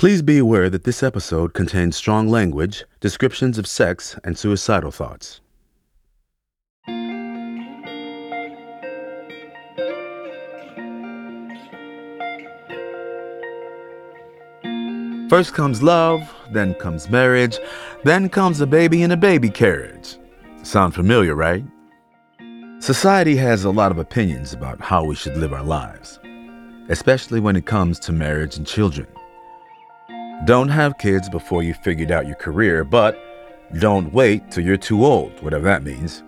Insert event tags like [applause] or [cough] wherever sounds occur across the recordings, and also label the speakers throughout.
Speaker 1: Please be aware that this episode contains strong language, descriptions of sex, and suicidal thoughts. First comes love, then comes marriage, then comes a baby in a baby carriage. Sound familiar, right? Society has a lot of opinions about how we should live our lives, especially when it comes to marriage and children. Don't have kids before you figured out your career, but don't wait till you're too old, whatever that means.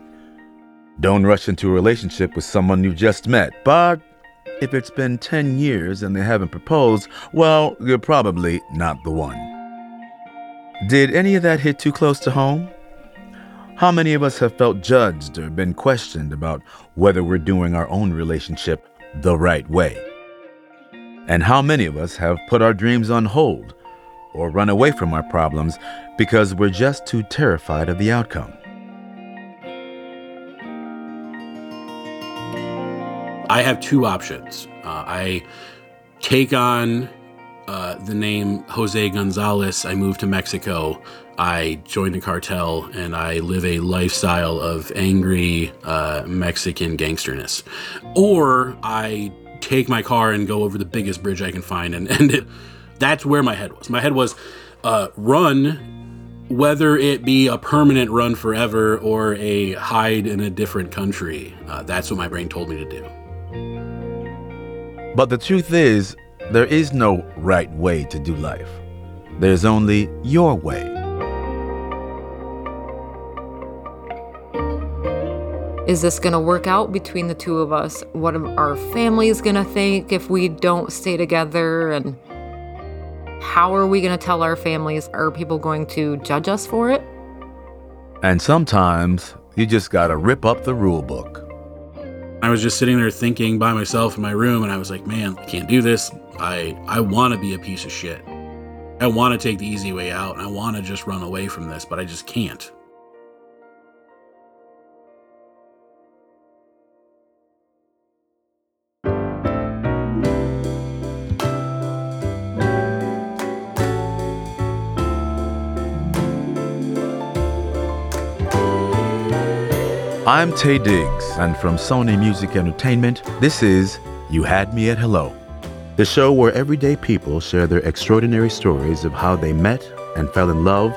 Speaker 1: Don't rush into a relationship with someone you've just met, but if it's been 10 years and they haven't proposed, well, you're probably not the one. Did any of that hit too close to home? How many of us have felt judged or been questioned about whether we're doing our own relationship the right way? And how many of us have put our dreams on hold or run away from our problems because we're just too terrified of the outcome?
Speaker 2: I have two options. Uh, I take on uh, the name Jose Gonzalez. I move to Mexico. I join the cartel and I live a lifestyle of angry uh, Mexican gangsterness. Or I take my car and go over the biggest bridge I can find and [laughs] end it. That's where my head was. My head was uh, run, whether it be a permanent run forever or a hide in a different country. Uh, that's what my brain told me to do.
Speaker 1: But the truth is, there is no right way to do life. There's only your way.
Speaker 3: Is this going to work out between the two of us? What are our families going to think if we don't stay together? And how are we going to tell our families? Are people going to judge us for it?
Speaker 1: And sometimes you just gotta rip up the rule book.
Speaker 2: I was just sitting there thinking by myself in my room, and I was like, man, I can't do this. I, I want to be a piece of shit. I want to take the easy way out, and I want to just run away from this, but I just can't.
Speaker 1: I'm Taye Diggs, and from Sony Music Entertainment, this is You Had Me at Hello, the show where everyday people share their extraordinary stories of how they met and fell in love,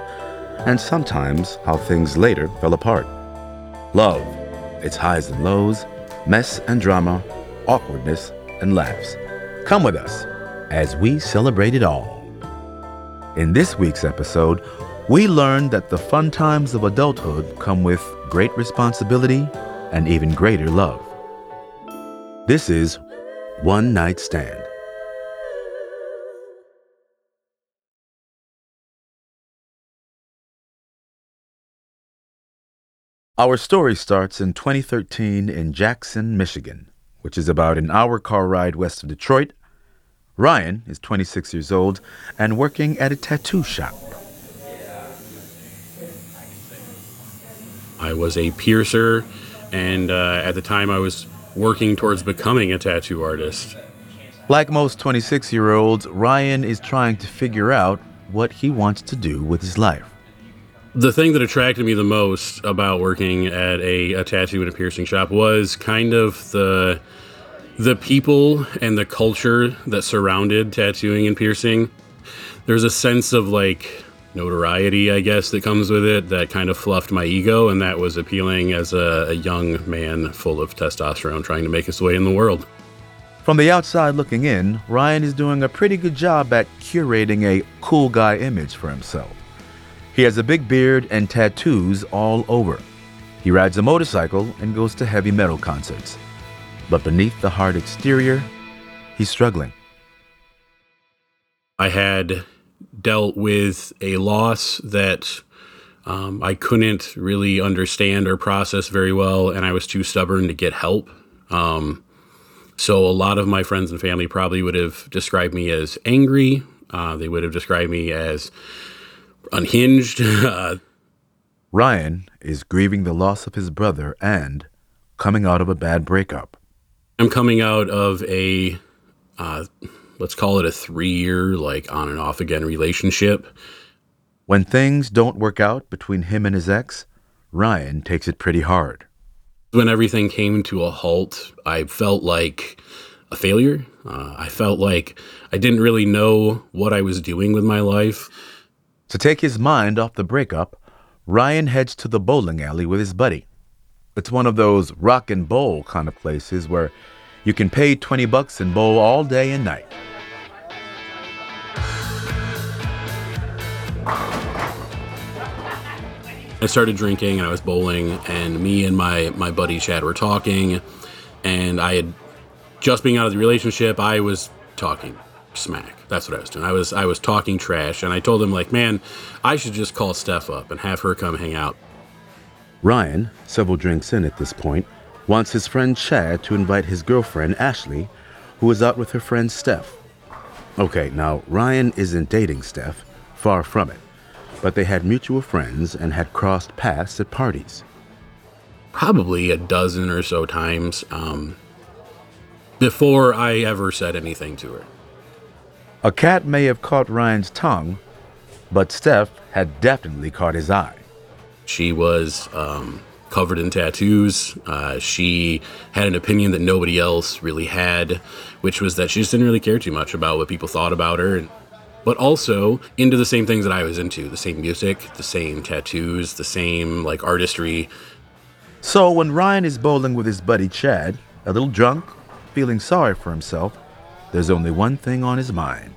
Speaker 1: and sometimes how things later fell apart. Love, its highs and lows, mess and drama, awkwardness and laughs. Come with us as we celebrate it all. In this week's episode, we learn that the fun times of adulthood come with great responsibility and even greater love. This is One Night Stand. Our story starts in 2013 in Jackson, Michigan, which is about an hour car ride west of Detroit. Ryan is 26 years old and working at a tattoo shop.
Speaker 2: I was a piercer, and uh, at the time I was working towards becoming a tattoo artist.
Speaker 1: Like most 26 year olds, Ryan is trying to figure out what he wants to do with his life.
Speaker 2: The thing that attracted me the most about working at a, a tattoo and a piercing shop was kind of the the people and the culture that surrounded tattooing and piercing. There's a sense of like notoriety, I guess, that comes with it that kind of fluffed my ego, and that was appealing as a, a young man full of testosterone trying to make his way in the world.
Speaker 1: From the outside looking in, Ryan is doing a pretty good job at curating a cool guy image for himself. He has a big beard and tattoos all over. He rides a motorcycle and goes to heavy metal concerts. But beneath the hard exterior, he's struggling.
Speaker 2: I had dealt with a loss that um, I couldn't really understand or process very well, and I was too stubborn to get help. Um, so a lot of my friends and family probably would have described me as angry. Uh, they would have described me as unhinged. [laughs] Uh,
Speaker 1: Ryan is grieving the loss of his brother and coming out of a bad breakup.
Speaker 2: I'm coming out of a uh, let's call it a three year, like on and off again relationship.
Speaker 1: When things don't work out between him and his ex, Ryan takes it pretty hard.
Speaker 2: When everything came to a halt, I felt like a failure. Uh, I felt like I didn't really know what I was doing with my life.
Speaker 1: To take his mind off the breakup, Ryan heads to the bowling alley with his buddy. It's one of those rock and bowl kind of places where you can pay 20 bucks and bowl all day and night.
Speaker 2: I started drinking and I was bowling, and me and my my buddy Chad were talking, and I had just being out of the relationship, I was talking smack. That's what I was doing. I was I was talking trash, and I told him like, man, I should just call Steph up and have her come hang out.
Speaker 1: Ryan, several drinks in at this point, wants his friend Chad to invite his girlfriend Ashley, who is out with her friend Steph. Okay, now Ryan isn't dating Steph, far from it, but they had mutual friends and had crossed paths at parties.
Speaker 2: Probably a dozen or so times um, before I ever said anything to her.
Speaker 1: A cat may have caught Ryan's tongue, but Steph had definitely caught his eye.
Speaker 2: She was um, covered in tattoos. Uh, she had an opinion that nobody else really had, which was that she just didn't really care too much about what people thought about her. But also into the same things that I was into the same music, the same tattoos, the same like artistry.
Speaker 1: So when Ryan is bowling with his buddy Chad, a little drunk, feeling sorry for himself, there's only one thing on his mind.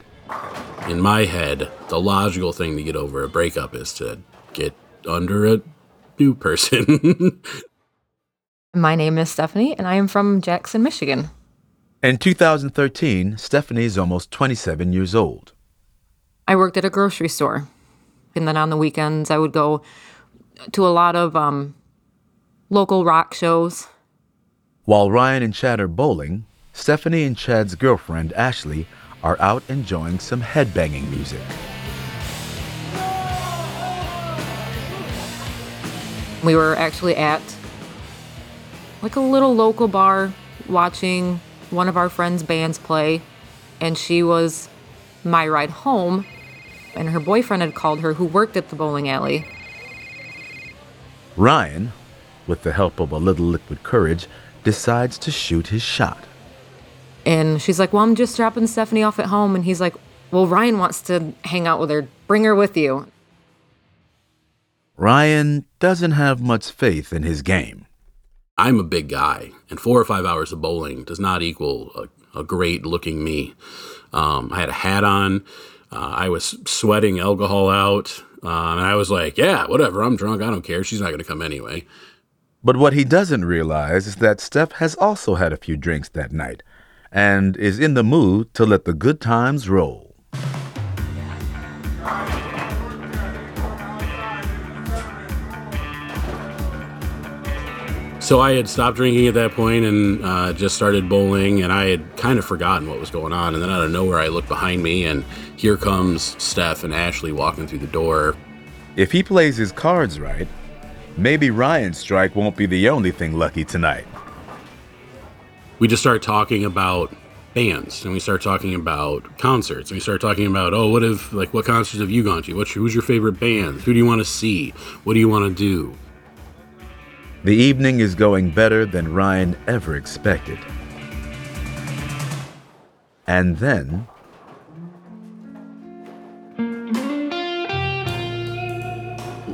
Speaker 2: In my head, the logical thing to get over a breakup is to get under a new person. [laughs]
Speaker 3: My name is Stephanie, and I am from Jackson, Michigan.
Speaker 1: In 2013, Stephanie is almost 27 years old.
Speaker 3: I worked at a grocery store. And then on the weekends, I would go to a lot of um, local rock shows.
Speaker 1: While Ryan and Chad are bowling, Stephanie and Chad's girlfriend, Ashley, are out enjoying some headbanging music.
Speaker 3: We were actually at like a little local bar watching one of our friends' bands play, and she was my ride home, and her boyfriend had called her who worked at the bowling alley.
Speaker 1: Ryan, with the help of a little liquid courage, decides to shoot his shot.
Speaker 3: And she's like, Well, I'm just dropping Stephanie off at home. And he's like, Well, Ryan wants to hang out with her. Bring her with you.
Speaker 1: Ryan doesn't have much faith in his game.
Speaker 2: I'm a big guy, and four or five hours of bowling does not equal a, a great looking me. Um, I had a hat on. Uh, I was sweating alcohol out. Uh, and I was like, yeah, whatever. I'm drunk. I don't care. She's not going to come anyway.
Speaker 1: But what he doesn't realize is that Steph has also had a few drinks that night and is in the mood to let the good times roll.
Speaker 2: So I had stopped drinking at that point and uh, just started bowling, and I had kind of forgotten what was going on. And then out of nowhere, I looked behind me, and here comes Steph and Ashley walking through the door.
Speaker 1: If he plays his cards right, maybe Ryan's strike won't be the only thing lucky tonight.
Speaker 2: We just start talking about bands, and we start talking about concerts, and we start talking about, oh, what if, like, what concerts have you gone to? What's, who's your favorite band? Who do you want to see? What do you want to do?
Speaker 1: The evening is going better than Ryan ever expected. And then.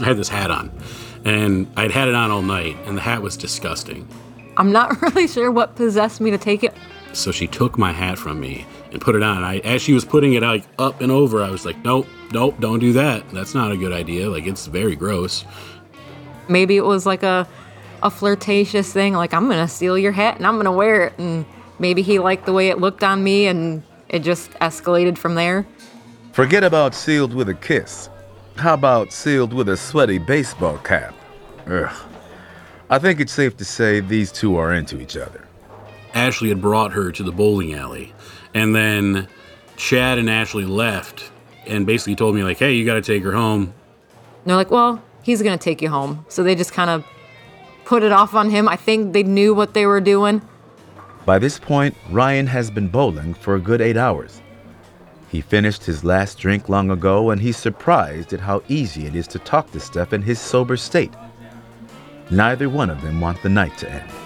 Speaker 2: I had this hat on, and I'd had it on all night, and the hat was disgusting.
Speaker 3: I'm not [laughs] really sure what possessed me to take it.
Speaker 2: So she took my hat from me and put it on. I, as she was putting it like up and over, I was like, "Nope, nope, don't do that. That's not a good idea. Like it's very gross."
Speaker 3: Maybe it was like a a flirtatious thing, like I'm gonna steal your hat and I'm gonna wear it. And maybe he liked the way it looked on me, and it just escalated from there.
Speaker 1: Forget about sealed with a kiss. How about sealed with a sweaty baseball cap? Ugh. I think it's safe to say these two are into each other.
Speaker 2: Ashley had brought her to the bowling alley, and then Chad and Ashley left and basically told me like, "Hey, you got to take her home."
Speaker 3: And they're like, "Well, he's gonna take you home." So they just kind of put it off on him. I think they knew what they were doing.
Speaker 1: By this point, Ryan has been bowling for a good eight hours, He finished his last drink long ago and he's surprised at how easy it is to talk to Steph in his sober state. Neither one of them want the night to end.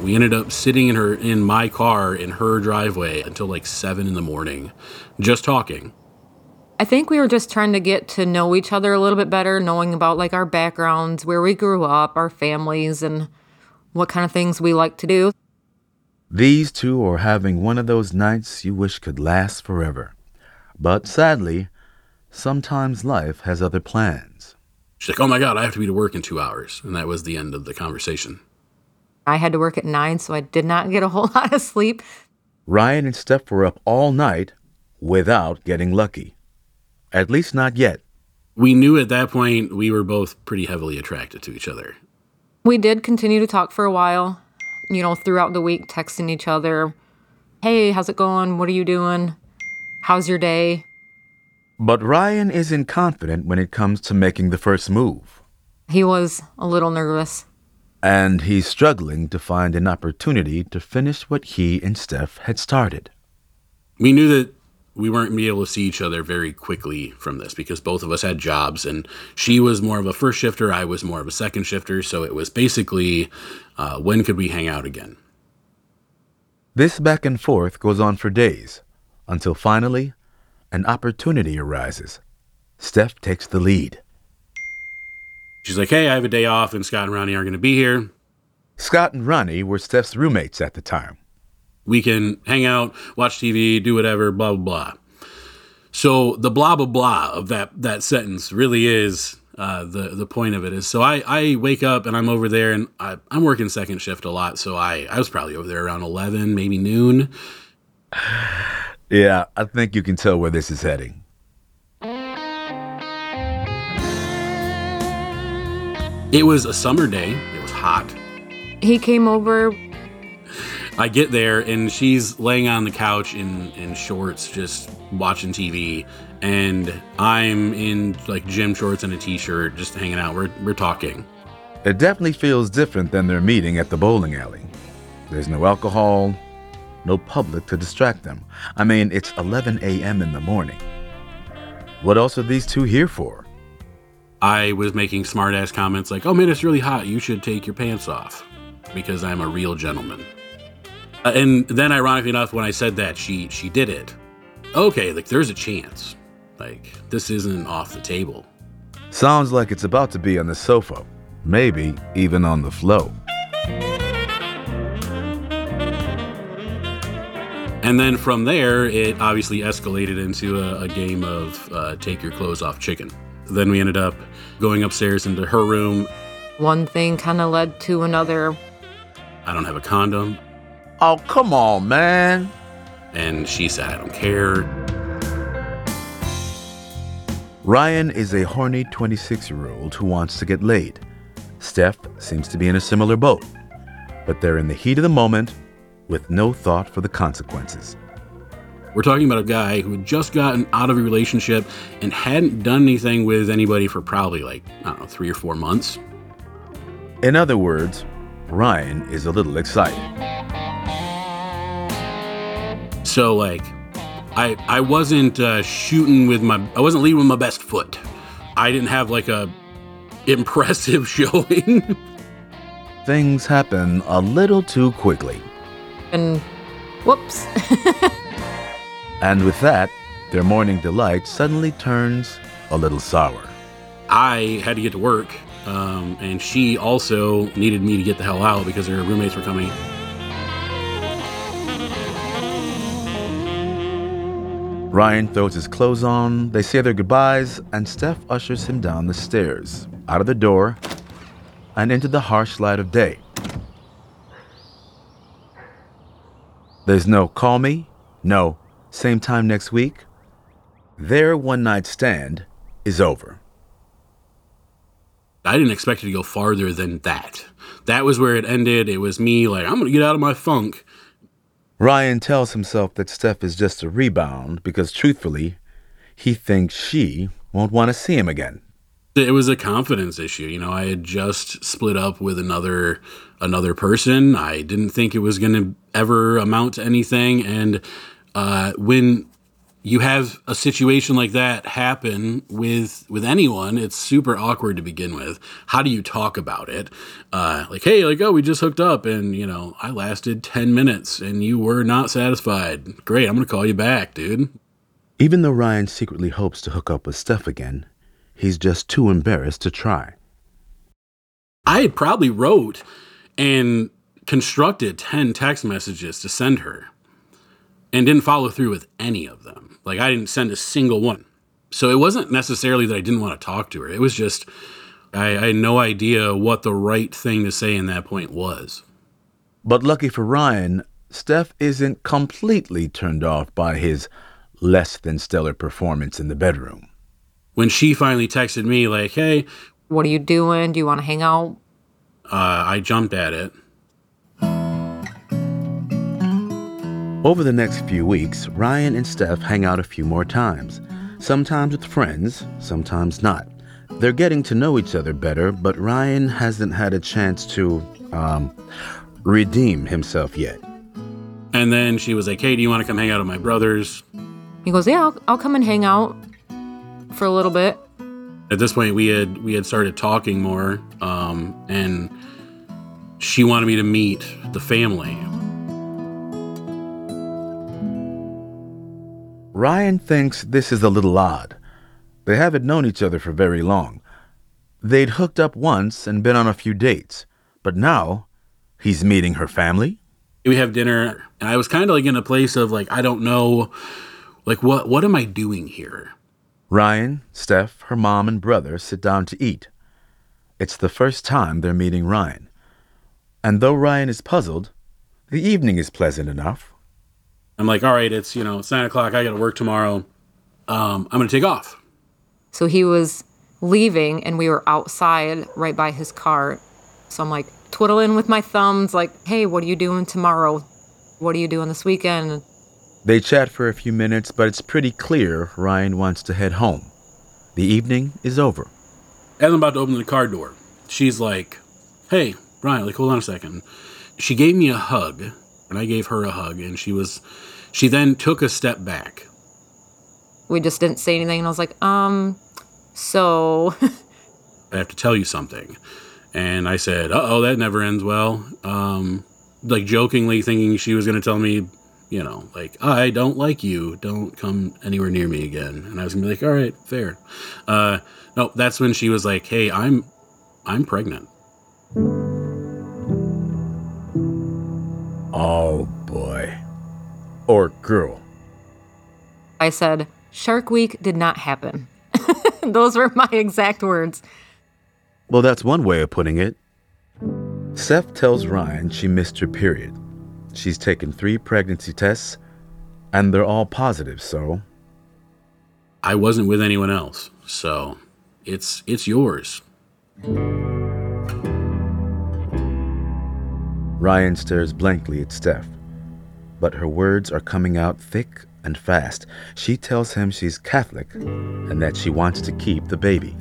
Speaker 2: We ended up sitting in her in my car in her driveway until like seven in the morning, just talking.
Speaker 3: I think we were just trying to get to know each other a little bit better, knowing about like our backgrounds, where we grew up, our families, and what kind of things we like to do.
Speaker 1: These two are having one of those nights you wish could last forever. But sadly, sometimes life has other plans.
Speaker 2: She's like, "Oh my god, I have to be to work in two hours," and that was the end of the conversation.
Speaker 3: I had to work at nine, so I did not get a whole [laughs] lot of sleep.
Speaker 1: Ryan and Steph were up all night without getting lucky. At least not yet.
Speaker 2: We knew at that point we were both pretty heavily attracted to each other.
Speaker 3: We did continue to talk for a while, you know, throughout the week, texting each other. Hey, how's it going? What are you doing? How's your day?
Speaker 1: But Ryan isn't confident when it comes to making the first move.
Speaker 3: He was a little nervous.
Speaker 1: And he's struggling to find an opportunity to finish what he and Steph had started.
Speaker 2: We knew that we weren't going to be able to see each other very quickly from this because both of us had jobs and she was more of a first shifter i was more of a second shifter so it was basically uh, when could we hang out again
Speaker 1: This back and forth goes on for days until finally an opportunity arises. Steph takes the lead.
Speaker 2: She's like hey i have a day off and scott and ronnie aren't going to be here
Speaker 1: Scott and Ronnie were Steph's roommates at the time.
Speaker 2: we can hang out watch tv do whatever blah blah blah so the blah blah blah of that that sentence really is uh, the the point of it is so I, I wake up and I'm over there and I, I'm working second shift a lot so I, I was probably over there around 11 maybe noon [sighs]
Speaker 1: Yeah, I think you can tell where this is heading.
Speaker 2: It was a summer day. It was hot.
Speaker 3: He came over.
Speaker 2: I get there and she's laying on the couch in, in shorts, just watching TV. And I'm in like gym shorts and a t-shirt, just hanging out. We're, we're talking.
Speaker 1: It definitely feels different than their meeting at the bowling alley. There's no alcohol, no public to distract them. I mean, it's 11 a.m. in the morning. What else are these two here for?
Speaker 2: I was making smart ass comments like, oh man, it's really hot. You should take your pants off because I'm a real gentleman. Uh, and then ironically enough, when I said that, she, she did it. Okay, like there's a chance. Like this isn't off the table.
Speaker 1: Sounds like it's about to be on the sofa, maybe even on the flow.
Speaker 2: And then from there, it obviously escalated into a, a game of uh, take your clothes off chicken. Then we ended up going upstairs into her room.
Speaker 3: One thing kind of led to another.
Speaker 2: I don't have a condom.
Speaker 1: Oh, come on, man.
Speaker 2: And she said, I don't care.
Speaker 1: Ryan is a horny 26 year old who wants to get laid. Steph seems to be in a similar boat, but they're in the heat of the moment with no thought for the consequences.
Speaker 2: We're talking about a guy who had just gotten out of a relationship and hadn't done anything with anybody for probably like, I don't know, three or four months.
Speaker 1: In other words, Ryan is a little excited.
Speaker 2: So, like, I, I wasn't uh, shooting with my, I wasn't leading with my best foot. I didn't have like a impressive [laughs] showing.
Speaker 1: Things happen a little too quickly.
Speaker 3: And whoops. [laughs]
Speaker 1: And with that, their morning delight suddenly turns a little sour.
Speaker 2: I had to get to work, um, and she also needed me to get the hell out because her roommates were coming.
Speaker 1: Ryan throws his clothes on, they say their goodbyes, and Steph ushers him down the stairs, out of the door, and into the harsh light of day. There's no call me, no same time next week. Their one night stand is over.
Speaker 2: I didn't expect it to go farther than that. That was where it ended. It was me like, I'm gonna get out of my funk.
Speaker 1: Ryan tells himself that Steph is just a rebound because, truthfully, he thinks she won't want to see him again.
Speaker 2: It was a confidence issue. You know, I had just split up with another another person. I didn't think it was going to ever amount to anything. And uh, when you have a situation like that happen with with anyone it's super awkward to begin with. How do you talk about it? Uh, like hey like oh we just hooked up and you know i lasted 10 minutes and you were not satisfied. Great i'm gonna call you back dude.
Speaker 1: Even though Ryan secretly hopes to hook up with Steph again, he's just too embarrassed to try.
Speaker 2: i had probably wrote and constructed 10 text messages to send her and didn't follow through with any of them like i didn't send a single one so it wasn't necessarily that i didn't want to talk to her it was just I, I had no idea what the right thing to say in that point was
Speaker 1: But lucky for Ryan, Steph isn't completely turned off by his less than stellar performance in the bedroom.
Speaker 2: when she finally texted me like hey
Speaker 3: What are you doing? Do you want to hang out?
Speaker 2: uh, i jumped at it
Speaker 1: Over the next few weeks, Ryan and Steph hang out a few more times, sometimes with friends, sometimes not. They're getting to know each other better, but Ryan hasn't had a chance to, um, redeem himself yet.
Speaker 2: and then she was like hey do you want to come hang out at my brother's
Speaker 3: He goes, Yeah, I'll, I'll come and hang out for a little bit.
Speaker 2: at this point we had we had started talking more um, and she wanted me to meet the family
Speaker 1: Ryan thinks this is a little odd. They haven't known each other for very long. They'd hooked up once and been on a few dates, but now he's meeting her family?
Speaker 2: we have dinner and i was kind of like in a place of like i don't know like what what am i doing here
Speaker 1: Ryan, Steph, her mom, and brother sit down to eat. It's the first time they're meeting Ryan. And though Ryan is puzzled, the evening is pleasant enough.
Speaker 2: I'm like all right it's you know it's nine o'clock i gotta work tomorrow um, i'm gonna take off
Speaker 3: So he was leaving, and we were outside right by his car. So I'm like twiddling with my thumbs, like, Hey, what are you doing tomorrow? What are you doing this weekend?
Speaker 1: They chat for a few minutes, but it's pretty clear Ryan wants to head home. The evening is over.
Speaker 2: as i'm about to open the car door she's like hey Ryan, like hold on a second she gave me a hug and i gave her a hug and she was she then took a step back
Speaker 3: We just didn't say anything. And I was like, Um, so [laughs]
Speaker 2: I have to tell you something. And I said, uh oh, that never ends well. Um, like jokingly thinking she was going to tell me, you know, like, I don't like you. Don't come anywhere near me again. And I was going to be like, all right, fair. Uh, no, that's when she was like, hey, I'm, I'm pregnant.
Speaker 1: Oh boy. Or girl.
Speaker 3: I said, Shark Week did not happen. [laughs] Those were my exact words.
Speaker 1: Well, that's one way of putting it. Steph tells Ryan she missed her period. She's taken three pregnancy tests, and they're all positive, so
Speaker 2: I wasn't with anyone else. So it's, it's yours.
Speaker 1: Ryan stares blankly at Steph. But her words are coming out thick and fast. She tells him she's Catholic and that she wants to keep the baby.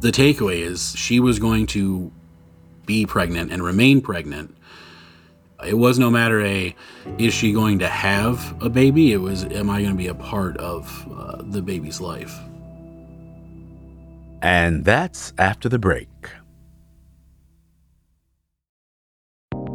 Speaker 2: the takeaway is she was going to be pregnant and remain pregnant. It was no matter a is she going to have a baby? It was am I going to be a part of uh, the baby's life?
Speaker 1: And that's after the break.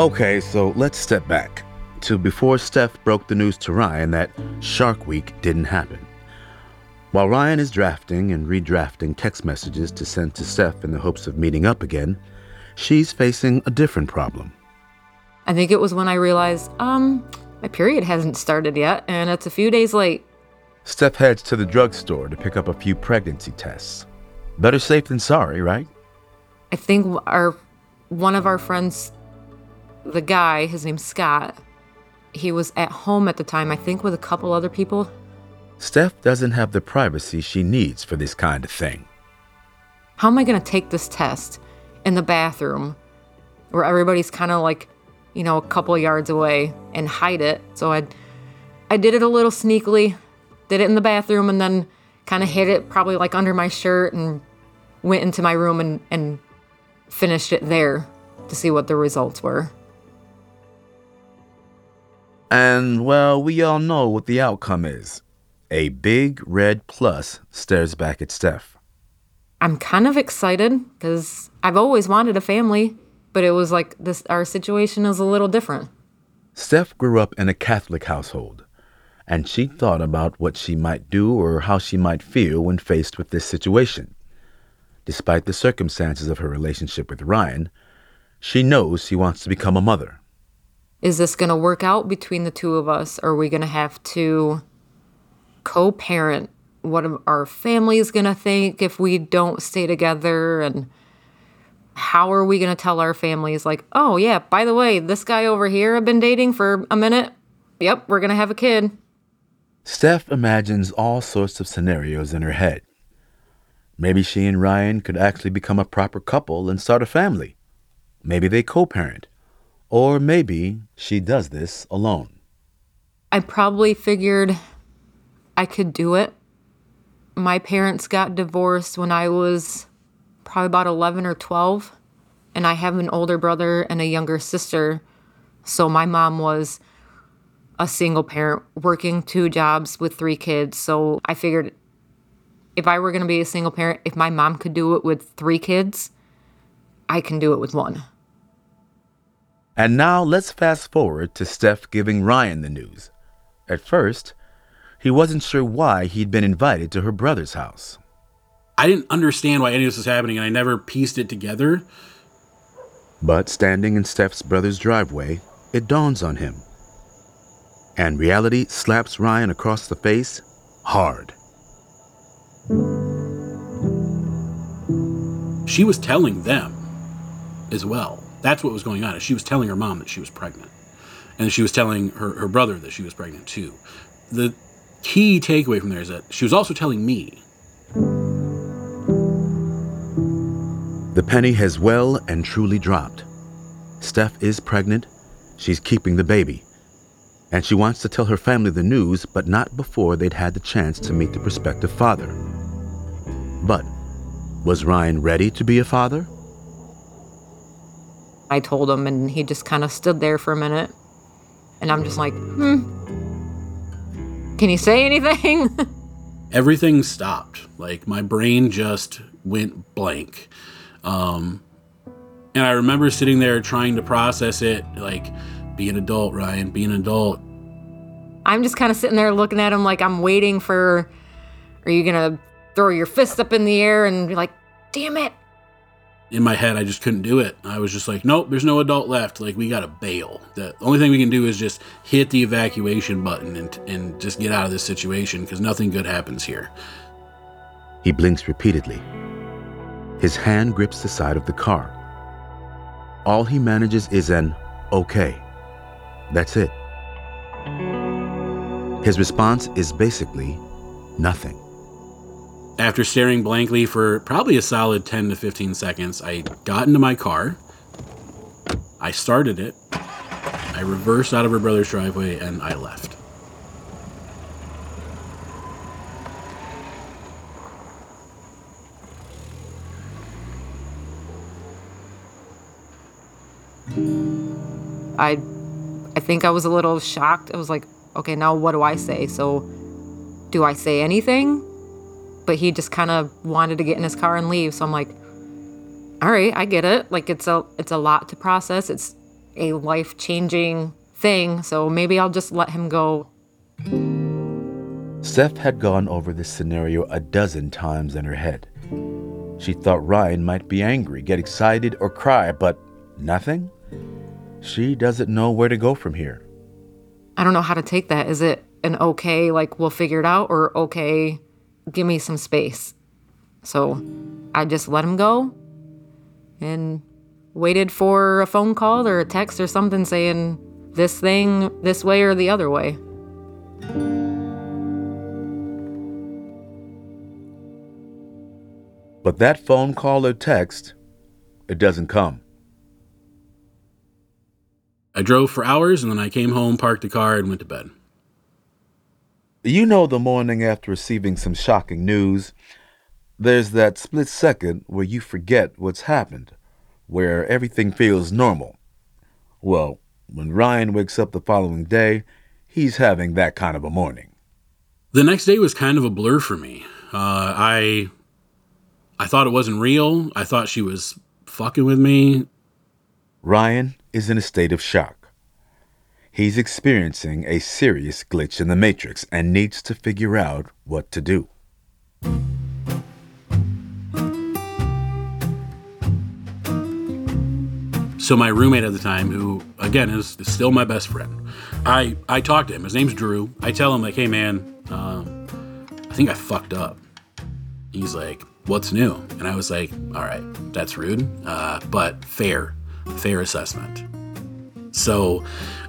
Speaker 1: Okay, so let's step back to before Steph broke the news to Ryan that Shark Week didn't happen. While Ryan is drafting and redrafting text messages to send to Steph in the hopes of meeting up again, she's facing a different problem.
Speaker 3: I think it was when I realized, um, my period hasn't started yet, and it's a few days late.
Speaker 1: Steph heads to the drugstore to pick up a few pregnancy tests. Better safe than sorry, right?
Speaker 3: I think our one of our friends, the guy, his name's Scott, he was at home at the time, I think with a couple other people.
Speaker 1: Steph doesn't have the privacy she needs for this kind of thing.
Speaker 3: How am I going to take this test in the bathroom where everybody's kind of like, you know, a couple yards away and hide it? So I I did it a little sneakily, did it in the bathroom and then kind of hid it probably like under my shirt and went into my room and, and finished it there to see what the results were.
Speaker 1: And, well, we all know what the outcome is. A big red plus stares back at Steph.
Speaker 3: I'm kind of excited because I've always wanted a family, but it was like this our situation is a little different.
Speaker 1: Steph grew up in a Catholic household, and she thought about what she might do or how she might feel when faced with this situation. Despite the circumstances of her relationship with Ryan, she knows she wants to become a mother.
Speaker 3: Is this going to work out between the two of us? Are we going to have to co parent? What our families going to think if we don't stay together? And how are we going to tell our families, like, oh, yeah, by the way, this guy over here I've been dating for a minute? Yep, we're going to have a kid.
Speaker 1: Steph imagines all sorts of scenarios in her head. Maybe she and Ryan could actually become a proper couple and start a family. Maybe they co parent. Or maybe she does this alone.
Speaker 3: I probably figured I could do it. My parents got divorced when I was probably about 11 or 12, and I have an older brother and a younger sister. So my mom was a single parent working two jobs with three kids. So I figured if I were going to be a single parent, if my mom could do it with three kids, I can do it with one.
Speaker 1: And now let's fast forward to Steph giving Ryan the news. At first, he wasn't sure why he'd been invited to her brother's house.
Speaker 2: I didn't understand why any of this was happening, and I never pieced it together.
Speaker 1: But standing in Steph's brother's driveway, it dawns on him. And reality slaps Ryan across the face hard.
Speaker 2: She was telling them as well. That's what was going on. She was telling her mom that she was pregnant. And she was telling her, her brother that she was pregnant too. The key takeaway from there is that she was also telling me.
Speaker 1: The penny has well and truly dropped. Steph is pregnant. She's keeping the baby. And she wants to tell her family the news, but not before they'd had the chance to meet the prospective father. But was Ryan ready to be a father?
Speaker 3: I told him, and he just kind of stood there for a minute. And I'm just like, hmm. Can you say anything? [laughs]
Speaker 2: Everything stopped. Like my brain just went blank. Um, and I remember sitting there trying to process it, like, be an adult, Ryan, be an adult.
Speaker 3: I'm just kind of sitting there looking at him like I'm waiting for, are you going to throw your fist up in the air and be like, damn it?
Speaker 2: In my head, I just couldn't do it. I was just like, nope, there's no adult left. Like, we got to bail. The only thing we can do is just hit the evacuation button and, and just get out of this situation because nothing good happens here.
Speaker 1: He blinks repeatedly. His hand grips the side of the car. All he manages is an okay. That's it. His response is basically nothing.
Speaker 2: After staring blankly for probably a solid 10 to 15 seconds, I got into my car. I started it. I reversed out of her brother's driveway and I left.
Speaker 3: I I think I was a little shocked. I was like, okay, now what do I say? So do I say anything? But he just kind of wanted to get in his car and leave. So I'm like, all right, I get it. Like it's a it's a lot to process. It's a life-changing thing. So maybe I'll just let him go.
Speaker 1: Steph had gone over this scenario a dozen times in her head. She thought Ryan might be angry, get excited, or cry, but nothing? She doesn't know where to go from here.
Speaker 3: I don't know how to take that. Is it an okay, like we'll figure it out, or okay, give me some space? So I just let him go and waited for a phone call or a text or something saying this thing this way or the other way.
Speaker 1: But that phone call or text, it doesn't come.
Speaker 2: I drove for hours and then I came home, parked the car, and went to bed.
Speaker 1: You know, the morning after receiving some shocking news, there's that split second where you forget what's happened, where everything feels normal. Well, when Ryan wakes up the following day, he's having that kind of a morning.
Speaker 2: The next day was kind of a blur for me. Uh, I I thought it wasn't real. I thought she was fucking with me.
Speaker 1: Ryan is in a state of shock. He's experiencing a serious glitch in the matrix and needs to figure out what to do.
Speaker 2: So my roommate at the time, who again is, is still my best friend, I I talked to him. His name's Drew. I tell him like, hey man, um, I think I fucked up. He's like, what's new? And I was like, all right, that's rude, uh, but fair, fair assessment. So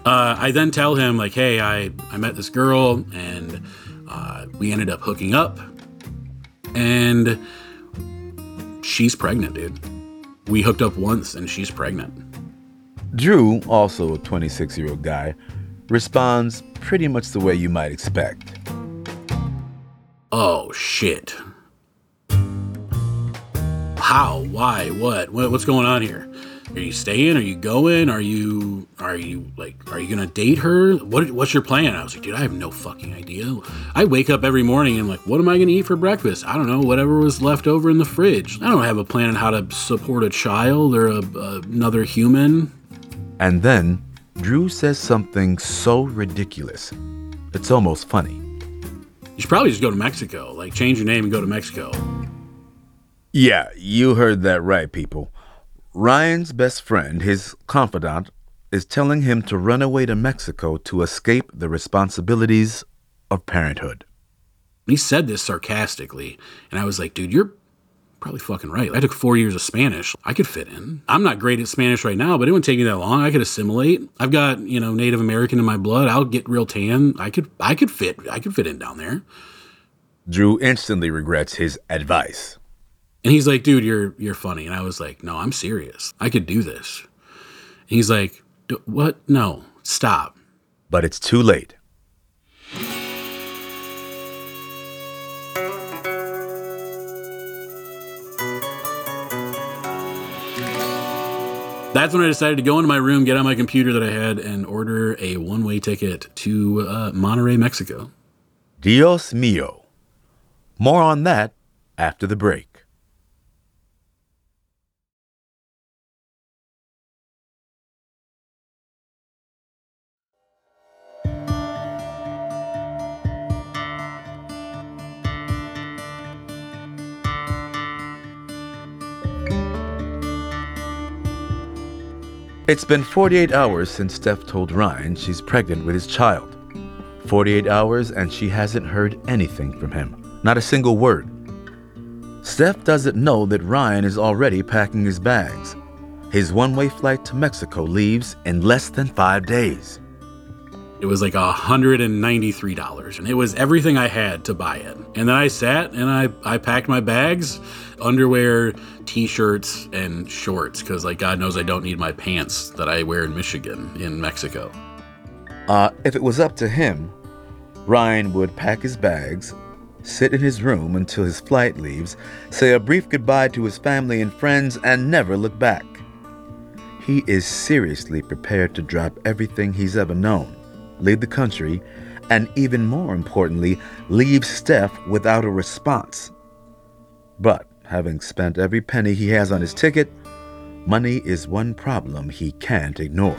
Speaker 2: uh, I then tell him like, hey, I I met this girl and uh, we ended up hooking up, and she's pregnant, dude. We hooked up once and she's pregnant.
Speaker 1: Drew, also a 26 year old guy, responds pretty much the way you might expect.
Speaker 2: Oh shit. How? Why? What? what? What's going on here? Are you staying? Are you going? Are you are you like are you gonna date her? What what's your plan? I was like, dude, I have no fucking idea. I wake up every morning and like, what am I gonna eat for breakfast? I don't know. Whatever was left over in the fridge. I don't have a plan on how to support a child or a, another human.
Speaker 1: And then Drew says something so ridiculous, it's almost funny.
Speaker 2: You should probably just go to Mexico. Like change your name and go to Mexico.
Speaker 1: Yeah, you heard that right, people. Ryan's best friend, his confidant, is telling him to run away to Mexico to escape the responsibilities of parenthood.
Speaker 2: He said this sarcastically, and I was like, dude, you're probably fucking right. I took four years of Spanish. I could fit in. I'm not great at Spanish right now, but it wouldn't take me that long. I could assimilate. I've got, you know, Native American in my blood. I'll get real tan. I could I could fit I could fit in down there.
Speaker 1: Drew instantly regrets his advice.
Speaker 2: And he's like, dude, you're you're funny. And I was like, no, I'm serious. I could do this. And he's like, what? No, stop.
Speaker 1: But it's too late.
Speaker 2: That's when I decided to go into my room, get on my computer that I had, and order a one way ticket to uh, Monterrey, Mexico.
Speaker 1: Dios mio. More on that after the break. It's been 48 hours since Steph told Ryan she's pregnant with his child. 48 hours and she hasn't heard anything from him. Not a single word. Steph doesn't know that Ryan is already packing his bags. His one way flight to Mexico leaves in less than five days.
Speaker 2: It was like $193, and it was everything I had to buy it. And then I sat and I, I packed my bags, underwear, t shirts, and shorts, because, like, God knows I don't need my pants that I wear in Michigan, in Mexico.
Speaker 1: Uh, if it was up to him, Ryan would pack his bags, sit in his room until his flight leaves, say a brief goodbye to his family and friends, and never look back. He is seriously prepared to drop everything he's ever known, leave the country, and even more importantly, leave Steph without a response. But having spent every penny he has on his ticket, money is one problem he can't ignore.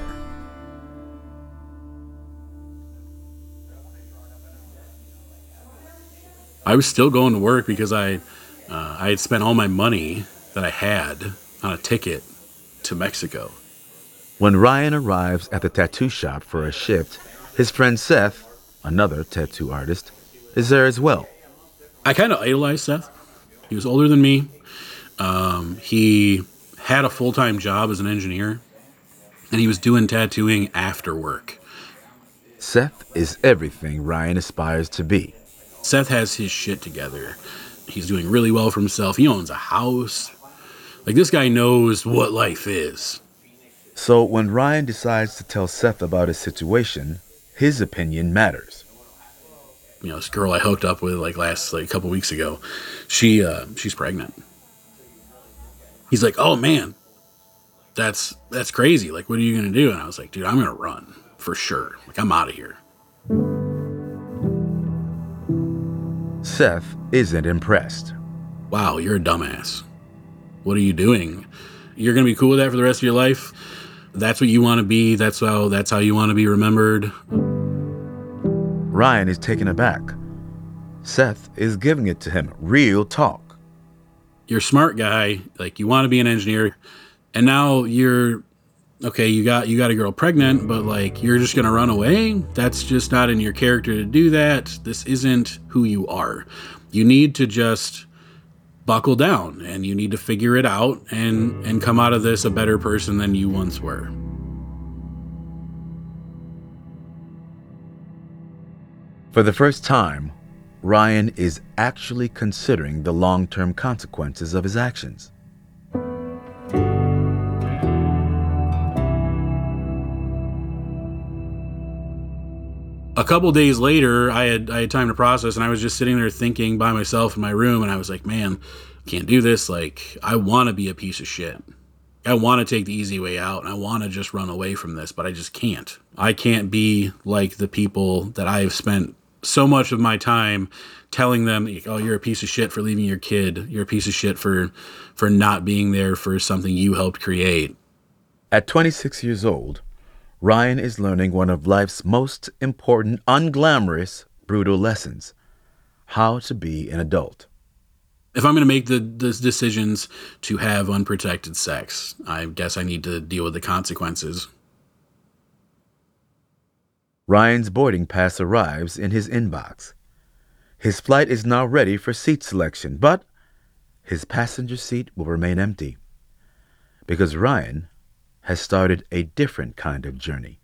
Speaker 2: I was still going to work because I, uh, I had spent all my money that I had on a ticket to Mexico.
Speaker 1: When Ryan arrives at the tattoo shop for a shift, his friend Seth, another tattoo artist, is there as well.
Speaker 2: I kind of idolized Seth. He was older than me. Um, he had a full time job as an engineer, and he was doing tattooing after work.
Speaker 1: Seth is everything Ryan aspires to be.
Speaker 2: Seth has his shit together. He's doing really well for himself. He owns a house. Like, this guy knows what life is.
Speaker 1: So when Ryan decides to tell Seth about his situation, his opinion matters.
Speaker 2: You know, this girl I hooked up with like last like a couple weeks ago, she uh she's pregnant. He's like, "Oh man. That's that's crazy. Like what are you going to do?" And I was like, "Dude, I'm going to run for sure. Like I'm out of here."
Speaker 1: Seth isn't impressed.
Speaker 2: Wow, you're a dumbass. What are you doing? You're going to be cool with that for the rest of your life? That's what you want to be. That's how that's how you want to be remembered.
Speaker 1: Ryan is taken aback. Seth is giving it to him, real talk.
Speaker 2: You're a smart guy, like you want to be an engineer, and now you're okay, you got you got a girl pregnant, but like you're just going to run away? That's just not in your character to do that. This isn't who you are. You need to just buckle down and you need to figure it out and and come out of this a better person than you once were.
Speaker 1: For the first time, Ryan is actually considering the long term consequences of his actions.
Speaker 2: A couple days later, I had I had time to process, and I was just sitting there thinking by myself in my room, and I was like, "Man, can't do this. Like, I want to be a piece of shit. I want to take the easy way out, and I want to just run away from this, but I just can't. I can't be like the people that I have spent so much of my time telling them, "Oh, you're a piece of shit for leaving your kid. You're a piece of shit for for not being there for something you helped create."
Speaker 1: At 26 years old, Ryan is learning one of life's most important, unglamorous, brutal lessons how to be an adult.
Speaker 2: If I'm going to make the, the decisions to have unprotected sex, I guess I need to deal with the consequences.
Speaker 1: Ryan's boarding pass arrives in his inbox. His flight is now ready for seat selection, but his passenger seat will remain empty because Ryan has started a different kind of journey.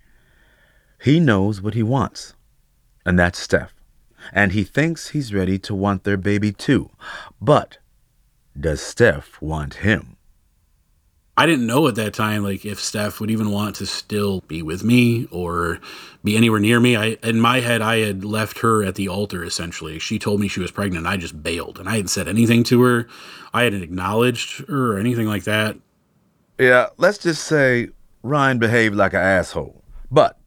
Speaker 1: He knows what he wants, and that's Steph. And he thinks he's ready to want their baby too. But does Steph want him?
Speaker 2: I didn't know at that time like if Steph would even want to still be with me or be anywhere near me. I in my head I had left her at the altar essentially. She told me she was pregnant. I just bailed and I hadn't said anything to her. I hadn't acknowledged her or anything like that.
Speaker 1: Yeah, let's just say Ryan behaved like an asshole. But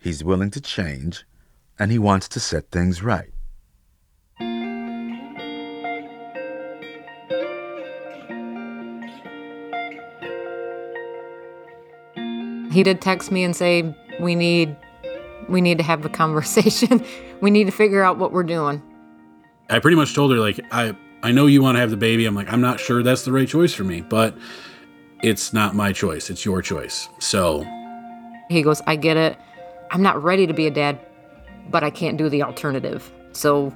Speaker 1: he's willing to change and he wants to set things right.
Speaker 3: He did text me and say we need we need to have a conversation. [laughs] we need to figure out what we're doing.
Speaker 2: I pretty much told her like I I know you want to have the baby. I'm like I'm not sure that's the right choice for me, but it's not my choice. It's your choice. So
Speaker 3: He goes, "I get it. I'm not ready to be a dad, but I can't do the alternative. So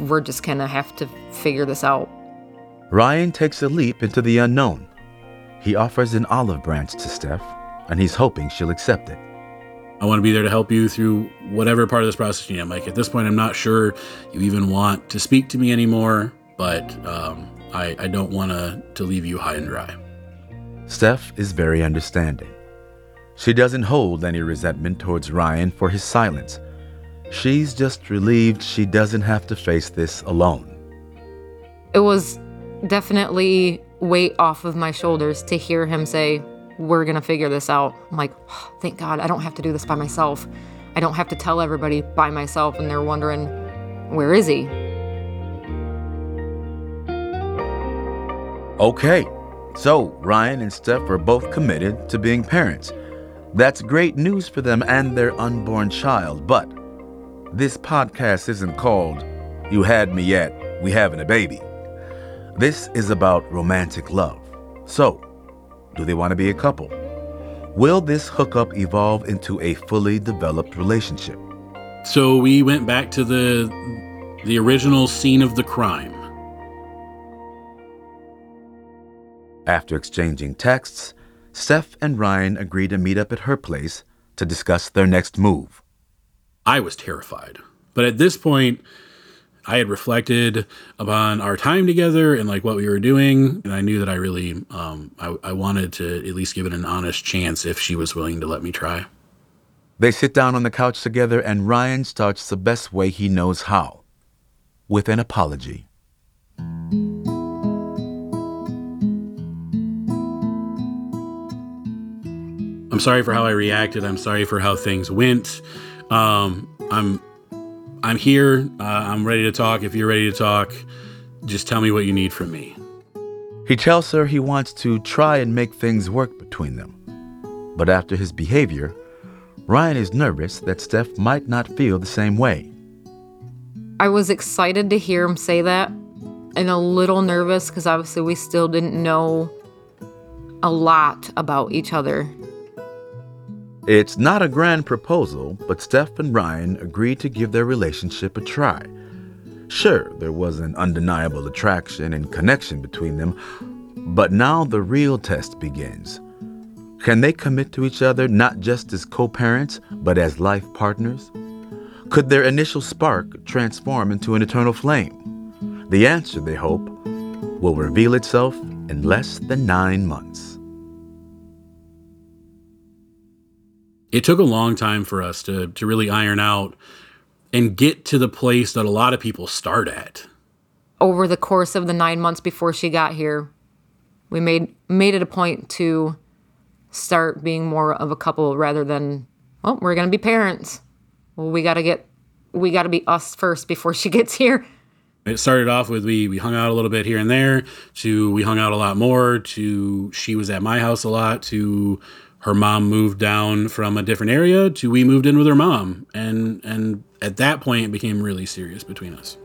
Speaker 3: we're just going to have to figure this out."
Speaker 1: Ryan takes a leap into the unknown. He offers an olive branch to Steph, and he's hoping she'll accept it.
Speaker 2: I want to be there to help you through whatever part of this process you need. I'm like, at this point, I'm not sure you even want to speak to me anymore, but um, I, I don't want to, to leave you high and dry.
Speaker 1: Steph is very understanding. She doesn't hold any resentment towards Ryan for his silence. She's just relieved she doesn't have to face this alone.
Speaker 3: It was definitely weight off of my shoulders to hear him say, We're gonna figure this out. I'm like, oh, thank God, I don't have to do this by myself. I don't have to tell everybody by myself, and they're wondering, Where is he?
Speaker 1: Okay, so Ryan and Steph are both committed to being parents. That's great news for them and their unborn child, but this podcast isn't called You Had Me Yet, We Having a Baby. This is about romantic love. So, do they want to be a couple? Will this hookup evolve into a fully developed relationship?
Speaker 2: So we went back to the the original scene of the crime.
Speaker 1: After exchanging texts, Steph and Ryan agree to meet up at her place to discuss their next move.
Speaker 2: I was terrified. But at this point, I had reflected upon our time together and like what we were doing, and I knew that I really, um, I, I wanted to at least give it an honest chance if she was willing to let me try.
Speaker 1: They sit down on the couch together, and Ryan starts the best way he knows how with an apology.
Speaker 2: I'm sorry for how I reacted. I'm sorry for how things went. Um, I'm I'm here. Uh, I'm ready to talk. If you're ready to talk, just tell me what you need from me.
Speaker 1: He tells her he wants to try and make things work between them. But after his behavior, Ryan is nervous that Steph might not feel the same way.
Speaker 3: I was excited to hear him say that and a little nervous because obviously we still didn't know a lot about each other.
Speaker 1: It's not a grand proposal, but Steph and Ryan agreed to give their relationship a try. Sure, there was an undeniable attraction and connection between them, but now the real test begins. Can they commit to each other not just as co parents, but as life partners? Could their initial spark transform into an eternal flame? The answer, they hope, will reveal itself in less than nine months.
Speaker 2: It took a long time for us to, to really iron out and get to the place that a lot of people start at.
Speaker 3: Over the course of the nine months before she got here, we made made it a point to start being more of a couple rather than, well, we're gonna be parents. Well, we gotta get we gotta be us first before she [laughs] gets here.
Speaker 2: It started off with we we hung out a little bit here and there, to we hung out a lot more, to she was at my house a lot, to her mom moved down from a different area, to we moved in with her mom. And and at that point it became really serious between us.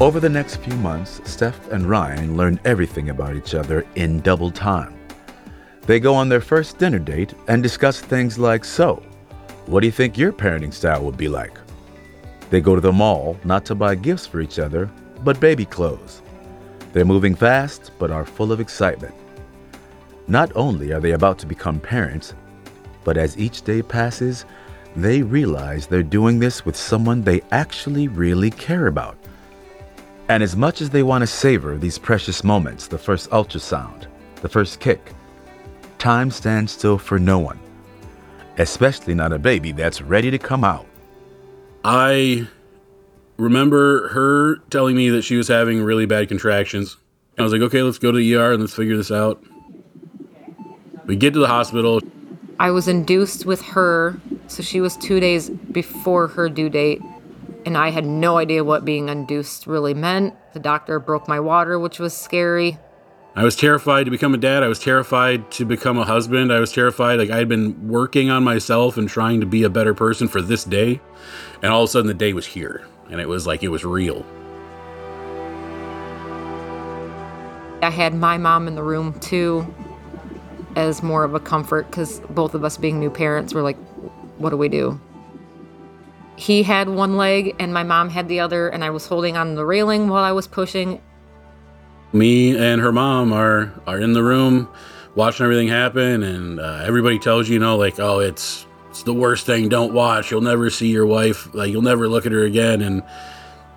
Speaker 1: Over the next few months, Steph and Ryan learn everything about each other in double time. They go on their first dinner date and discuss things like so, what do you think your parenting style would be like? They go to the mall not to buy gifts for each other, but baby clothes. They're moving fast, but are full of excitement. Not only are they about to become parents, but as each day passes, they realize they're doing this with someone they actually really care about. And as much as they want to savor these precious moments, the first ultrasound, the first kick, time stands still for no one, especially not a baby that's ready to come out.
Speaker 2: I remember her telling me that she was having really bad contractions. I was like, okay, let's go to the ER and let's figure this out. We get to the hospital.
Speaker 3: I was induced with her, so she was two days before her due date, and I had no idea what being induced really meant. The doctor broke my water, which was scary.
Speaker 2: I was terrified to become a dad. I was terrified to become a husband. I was terrified. Like I had been working on myself and trying to be a better person for this day. And all of a sudden the day was here and it was like it was real.
Speaker 3: I had my mom in the room too as more of a comfort because both of us being new parents were like, what do we do? He had one leg and my mom had the other, and I was holding on the railing while I was pushing.
Speaker 2: Me and her mom are are in the room watching everything happen, and uh, everybody tells you, you know, like, oh, it's it's the worst thing. Don't watch. You'll never see your wife. Like, you'll never look at her again. And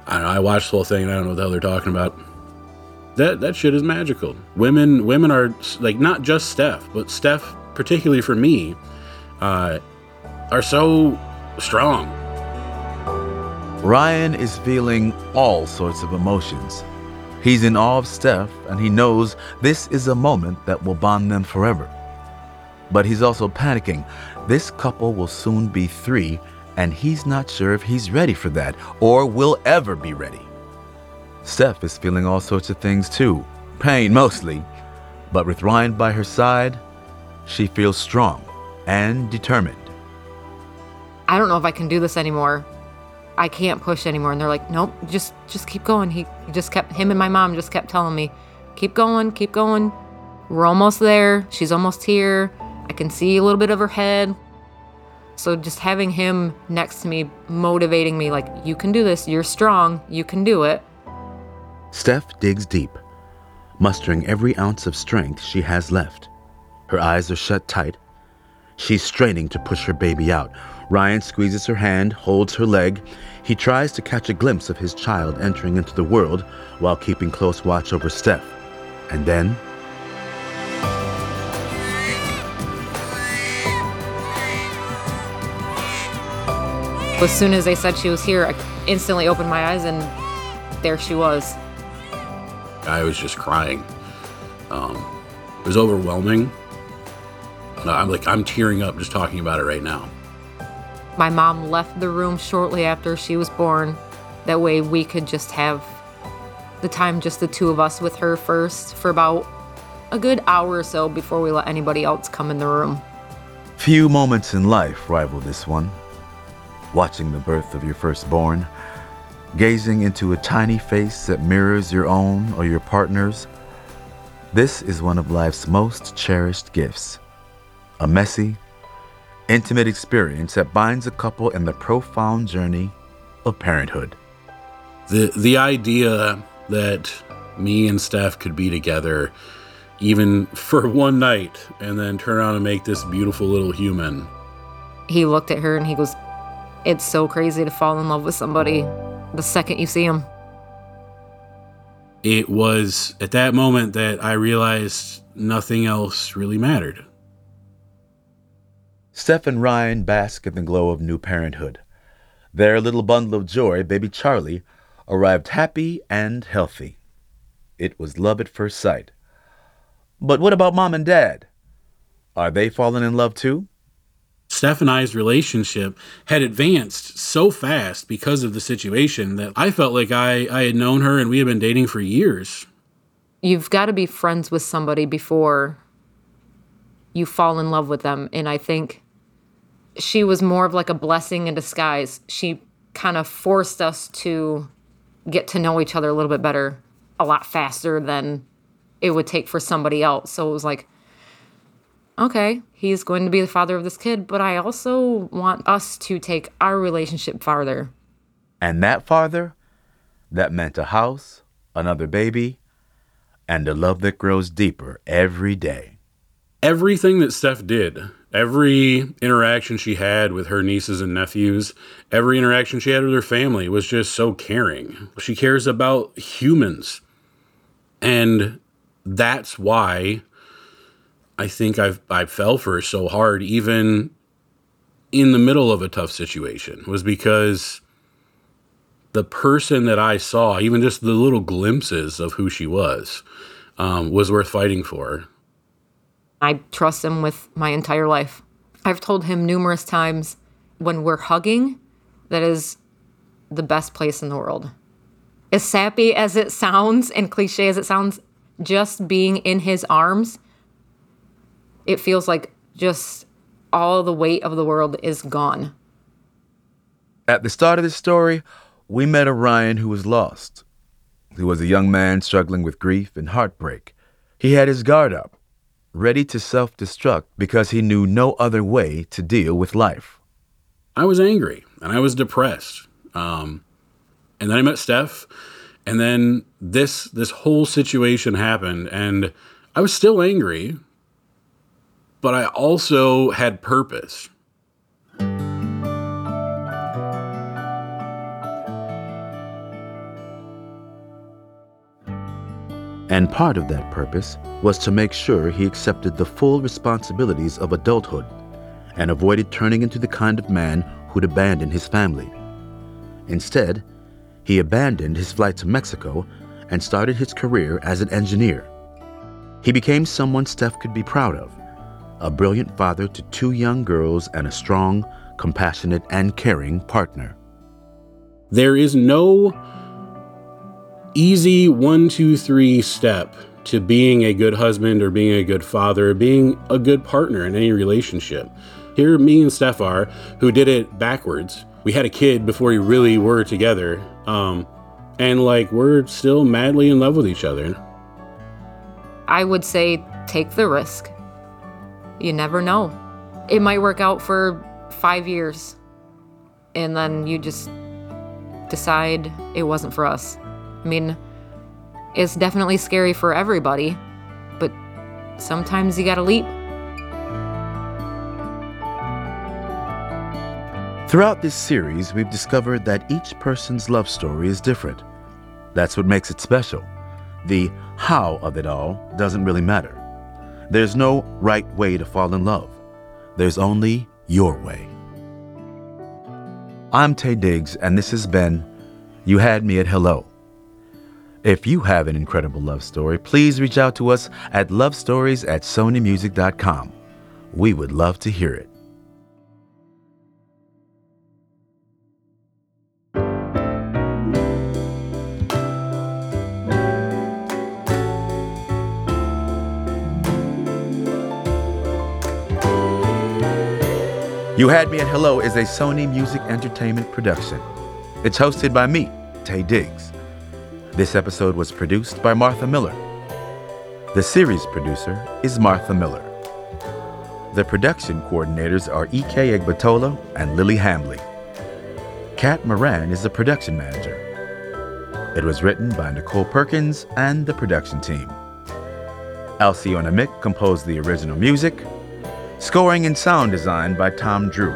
Speaker 2: I don't know. I watched the whole thing, and I don't know what the hell they're talking about. That that shit is magical. Women women are like not just Steph, but Steph, particularly for me, uh, are so strong.
Speaker 1: Ryan is feeling all sorts of emotions. He's in awe of Steph, and he knows this is a moment that will bond them forever. But he's also panicking. This couple will soon be three, and he's not sure if he's ready for that or will ever be ready. Steph is feeling all sorts of things too, pain mostly, but with Ryan by her side, she feels strong and determined.
Speaker 3: I don't know if I can do this anymore. I can't push anymore. And they're like, nope, just just keep going. He just kept him and my mom just kept telling me, keep going, keep going. We're almost there. She's almost here. I can see a little bit of her head. So just having him next to me, motivating me, like, you can do this. You're strong. You can do it.
Speaker 1: Steph digs deep, mustering every ounce of strength she has left. Her eyes are shut tight. She's straining to push her baby out. Ryan squeezes her hand, holds her leg. He tries to catch a glimpse of his child entering into the world while keeping close watch over Steph. And then.
Speaker 3: As soon as they said she was here, I instantly opened my eyes and there she was.
Speaker 2: I was just crying. Um, it was overwhelming. I'm like I'm tearing up just talking about it right now.
Speaker 3: My mom left the room shortly after she was born. That way we could just have the time, just the two of us with her first, for about a good hour or so before we let anybody else come in the room.
Speaker 1: Few moments in life rival this one. Watching the birth of your firstborn, gazing into a tiny face that mirrors your own or your partner's. This is one of life's most cherished gifts. A messy, intimate experience that binds a couple in the profound journey of parenthood.
Speaker 2: The the idea that me and Steph could be together even [laughs] for one night and then turn around and make this beautiful little human.
Speaker 3: He looked at her and he goes, It's so crazy to fall in love with somebody the second you see him.
Speaker 2: It was at that moment that I realized nothing else really mattered.
Speaker 1: Steph and Ryan bask in the glow of new parenthood. Their little bundle of joy, baby Charlie, arrived happy and healthy. It was love at first sight. But what about mom and dad? Are they falling in love too?
Speaker 2: Steph and I's relationship had advanced so fast because of the situation that I felt like I, I had known her and we had been dating for years.
Speaker 3: You've got to be friends with somebody before you fall in love with them. And I think she was more of like a blessing in disguise. She kind of forced us to get to know each other a little bit better a lot faster than it would take for somebody else. So it was like, okay, he's going to be the father of this kid, but I also want us to take our relationship farther.
Speaker 1: And that farther, that meant a house, another baby, and a love that grows deeper every day.
Speaker 2: Everything that Steph did, every interaction she had with her nieces and nephews, every interaction she had with her family was just so caring. She cares about humans. And that's why I think I've I fell for her so hard, even in the middle of a tough situation, was because the person that I saw, even just the little glimpses of who she was, um, was worth fighting for.
Speaker 3: I trust him with my entire life. I've told him numerous times when we're hugging, that is the best place in the world. As sappy as it sounds and cliche as it sounds, just being in his arms, it feels like just all the weight of the world is gone.
Speaker 1: At the start of this story, we met Orion who was lost. He was a young man struggling with grief and heartbreak. He had his guard up, ready to self destruct because he knew no other way to deal with life.
Speaker 2: I was angry and I was depressed. Um, and then I met Steph, And then this this whole situation happened and I was still angry, but I also had purpose.
Speaker 1: And part of that purpose was to make sure he accepted the full responsibilities of adulthood and avoided turning into the kind of man who'd abandon his family. Instead, he abandoned his flight to Mexico and started his career as an engineer. He became someone Steph could be proud of a brilliant father to two young girls and a strong, compassionate, and caring partner.
Speaker 2: There is no easy one, two, three step to being a good husband or being a good father, or being a good partner in any relationship. Here, me and Steph are, who did it backwards. We had a kid before we really were together. Um, and like, we're still madly in love with each other.
Speaker 3: I would say take the risk. You never know. It might work out for five years, and then you just decide it wasn't for us. I mean, it's definitely scary for everybody, but sometimes you gotta leap.
Speaker 1: Throughout this series, we've discovered that each person's love story is different. That's what makes it special. The how of it all doesn't really matter. There's no right way to fall in love. There's only your way. I'm Taye Diggs, and this has been You Had Me at Hello. If you have an incredible love story, please reach out to us at lovestories at sonymusic.com. We would love to hear it. You Had Me at Hello is a Sony Music Entertainment production. It's hosted by me, Taye Diggs. This episode was produced by Martha Miller. The series producer is Martha Miller. The production coordinators are E.K. Egbatola and Lily Hambley. Kat Moran is the production manager. It was written by Nicole Perkins and the production team. Alcyona Mick composed the original music. Scoring and sound design by Tom Drew.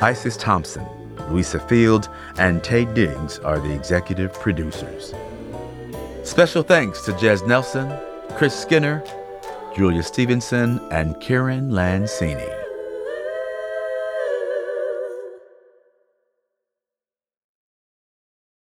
Speaker 1: Isis Thompson, Louisa Field, and Taye Diggs are the executive producers. Special thanks to Jez Nelson, Chris Skinner, Julia Stevenson, and Kieran Lancini.